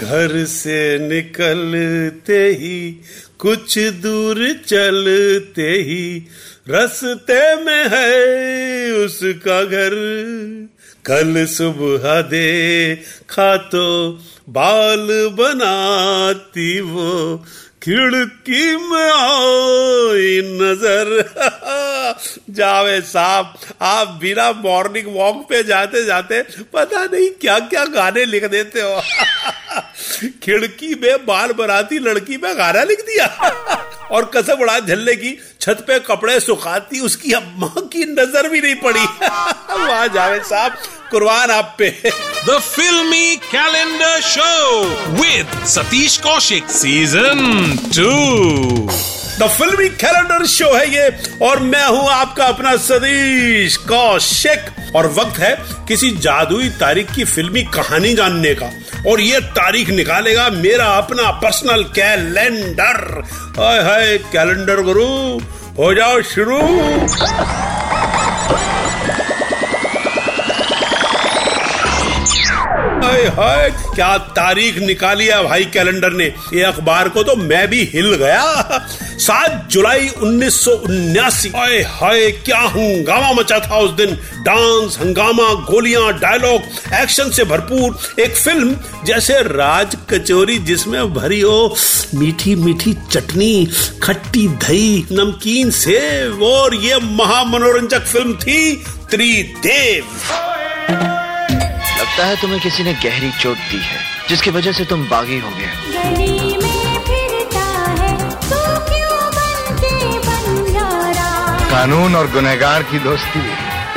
घर से निकलते ही, कुछ दूर चलते ही, रस्ते में है उसका घर। कल सुबह देखा तो बाल बनाती वो, खिड़की में आई नज़र। जावे साहब, आप बिना मॉर्निंग वॉक पे जाते जाते पता नहीं क्या क्या गाने लिख देते हो। खिड़की में बाल बनाती, लड़की में गाना लिख दिया। और कसम उड़ा झल्ले की, छत पे कपड़े सुखाती, उसकी अम्मा की नज़र भी नहीं पड़ी। वहाँ जावेद साहब, कुर्बान आप पे। The filmy calendar show with Satish Kaushik season 2. The filmy calendar show है ये, और मैं हूँ आपका अपना सतीश कौशिक। और वक्त है किसी जादुई तारीख की फिल्मी कहानी जानने का, और ये तारीख निकालेगा मेरा अपना पर्सनल कैलेंडर। हाय कैलेंडर गुरु, हो जाओ शुरू। हाय हाय, क्या तारीख निकाली है भाई कैलेंडर ने? ये अखबार को तो मैं भी हिल गया। सात जुलाई उन्नीस सौ उन्यासी। हाय हाय, क्या हंगामा मचा था उस दिन। डांस, हंगामा, गोलियाँ, डायलॉग, एक्शन से भरपूर। एक फ़िल्म जैसे राज कचोरी जिसमें भरी हो मीठी मीठी चटनी, खट्टी दही, नमकीन सेव, और ये महामनोरंजक फ़िल्म थी त्रिदेव। लगता है तुम्हें किसी ने गहरी चोट दी है जिसकी वजह से तुम बागी हो गए। गली में फिरता है तू क्यों बन के बंजारा कानून और गुनहगार की दोस्ती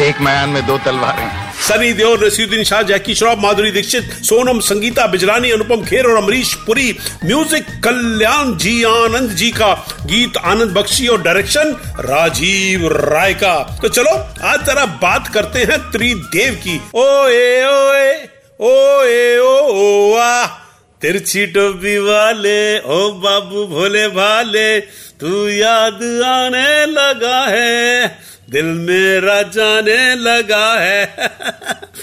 एक मयान में दो तलवारें। सनी देओल नसीरुद्दीन शाह, जैकी श्रॉफ माधुरी दीक्षित, सोनम, संगीता बिजरानी अनुपम खेर और अमरीश पुरी। म्यूज़िक कल्याण जी, आनंद जी का गीत, आनंद बख्शी और डायरेक्शन राजीव राय का। तो चलो, आज जरा बात करते हैं त्रिदेव की। ओए ओए ओए, ओ ओ, आ। तिरछी टोपी वाले, ओ बाबू भोले भाले, तू याद आने लगा है। दिल मेरा जाने लगा है।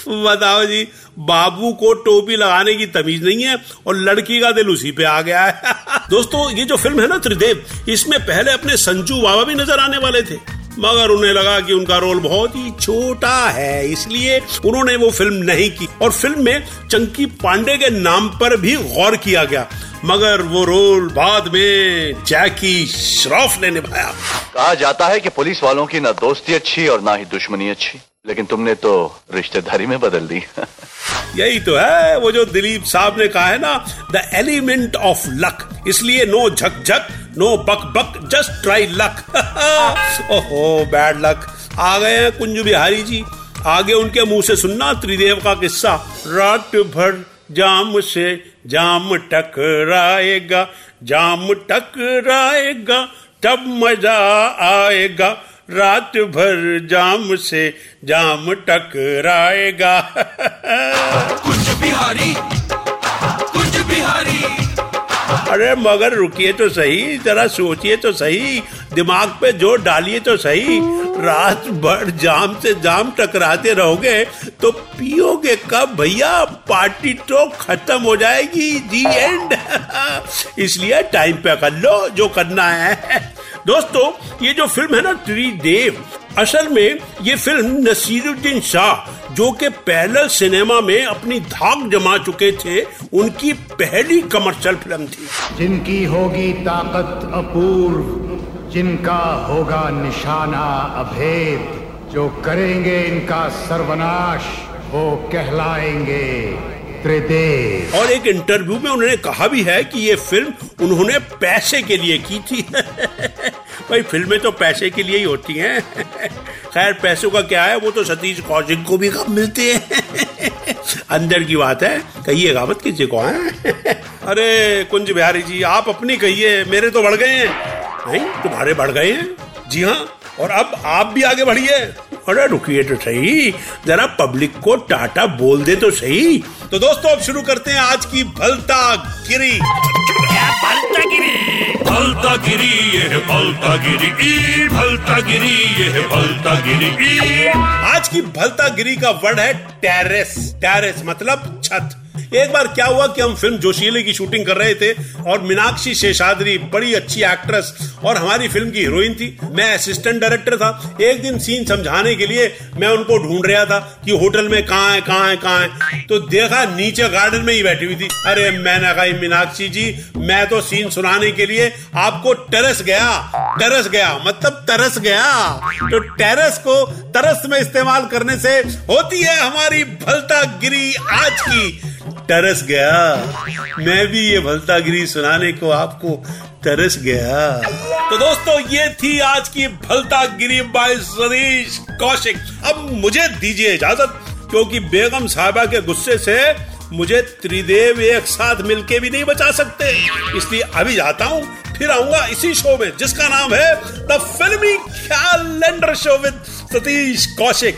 बताओ जी, बाबू को टोपी लगाने की तमीज नहीं है और लड़की का दिल उसी पे आ गया है। दोस्तों, ये जो फ़िल्म है ना त्रिदेव, इसमें पहले अपने संजू बाबा भी नज़र आने वाले थे, मगर उन्हें लगा कि उनका रोल बहुत ही छोटा है, इसलिए उन्होंने वो फ़िल्म नहीं की। और फ़िल्म में चंकी पांडे के नाम पर भी गौर किया गया। मगर वो रोल बाद में जैकी श्रॉफ ने निभाया। कहा जाता है कि पुलिस वालों की ना दोस्ती अच्छी और ना ही दुश्मनी अच्छी लेकिन तुमने तो रिश्तेदारी में बदल दी। यही तो है वो जो दिलीप साहब ने कहा है ना द एलिमेंट ऑफ़ लक इसलिए नो झक झक नो बक बक जस्ट ट्राई लक ओहो बैड लक आ गए हैं कुंज बिहारी जी। आगे उनके मुँह से सुनना त्रिदेव का किस्सा। रात भर जाम से जाम टकराएगा जाम टकराएगा, तब मज़ा आएगा। रात भर जाम से जाम टकराएगा। कुछ बिहारी अरे मगर रुकिए तो सही, जरा सोचिए तो सही, दिमाग पे ज़ोर डालिए तो सही। रात भर जाम से जाम टकराते रहोगे तो पियोगे कब भैया? पार्टी तो खत्म हो जाएगी जी एंड इसलिए टाइम पे कर लो जो करना है। दोस्तों, ये जो फ़िल्म है ना, त्रिदेव असल में ये फ़िल्म नसीरुद्दीन शाह, जो कि पहले सिनेमा में अपनी धाक जमा चुके थे, उनकी पहली कमर्शियल फ़िल्म थी। जिनकी होगी ताकत अपूर्व, जिनका होगा निशाना अभेद, जो करेंगे इनका सर्वनाश, वो कहलाएँगे। त्रिदेव और एक इंटरव्यू में उन्होंने कहा भी है कि ये फ़िल्म उन्होंने पैसे के लिए की थी। भाई, फ़िल्में तो पैसे के लिए ही होती हैं। खैर, पैसों का क्या है? वो तो सतीश कौशिक को भी कम मिलते हैं। अंदर की बात है। कहिएगा मत किसी को है? अरे, कुंज बिहारी जी, आप अपनी कहिए। मेरे तो बढ़ गए हैं। नहीं, तुम्हारे बढ़ गए हैं। जी हाँ और अब आप भी आगे बढ़िए। अरे रुकिए तो सही जरा पब्लिक को टाटा बोल दे तो सही। तो दोस्तों अब शुरू करते हैं आज की भलता गिरी भलता गिरी भलता गिरी ये भलता गिरी ई भलता गिरी ये भलता गिरी ई। आज की भलता गिरी का वर्ड है टेरेस। टेरेस मतलब छत। एक बार क्या हुआ कि हम फ़िल्म जोशीले की शूटिंग कर रहे थे और मीनाक्षी शेषाद्री बड़ी अच्छी एक्ट्रेस और हमारी फ़िल्म की हीरोइन थी। मैं असिस्टेंट डायरेक्टर था। एक दिन सीन समझाने के लिए मैं उनको ढूंढ रहा था कि होटल में कहाँ है कहाँ है कहाँ है। तो देखा नीचे गार्डन में ही बैठी हुई थी। अरे मैंने कहा मीनाक्षी जी, मैं तो सीन सुनाने के लिए आपको टेरस गया टेरस गया। मतलब तरस गया। तो टेरस को तरस में इस्तेमाल करने से होती है हमारी भलता गिरी आज की। तरस गया। मैं भी ये भलतागिरी सुनाने को आपको तरस गया। तो दोस्तों, ये थी आज की भलतागिरी बाय सतीश कौशिक। अब मुझे दीजिए इजाज़त, क्योंकि बेगम साहबा के गुस्से से मुझे त्रिदेव एक साथ मिलके भी नहीं बचा सकते। इसलिए अभी जाता हूँ, फिर आऊँगा इसी शो में, जिसका नाम है the filmy calendar show with Satish Kaushik.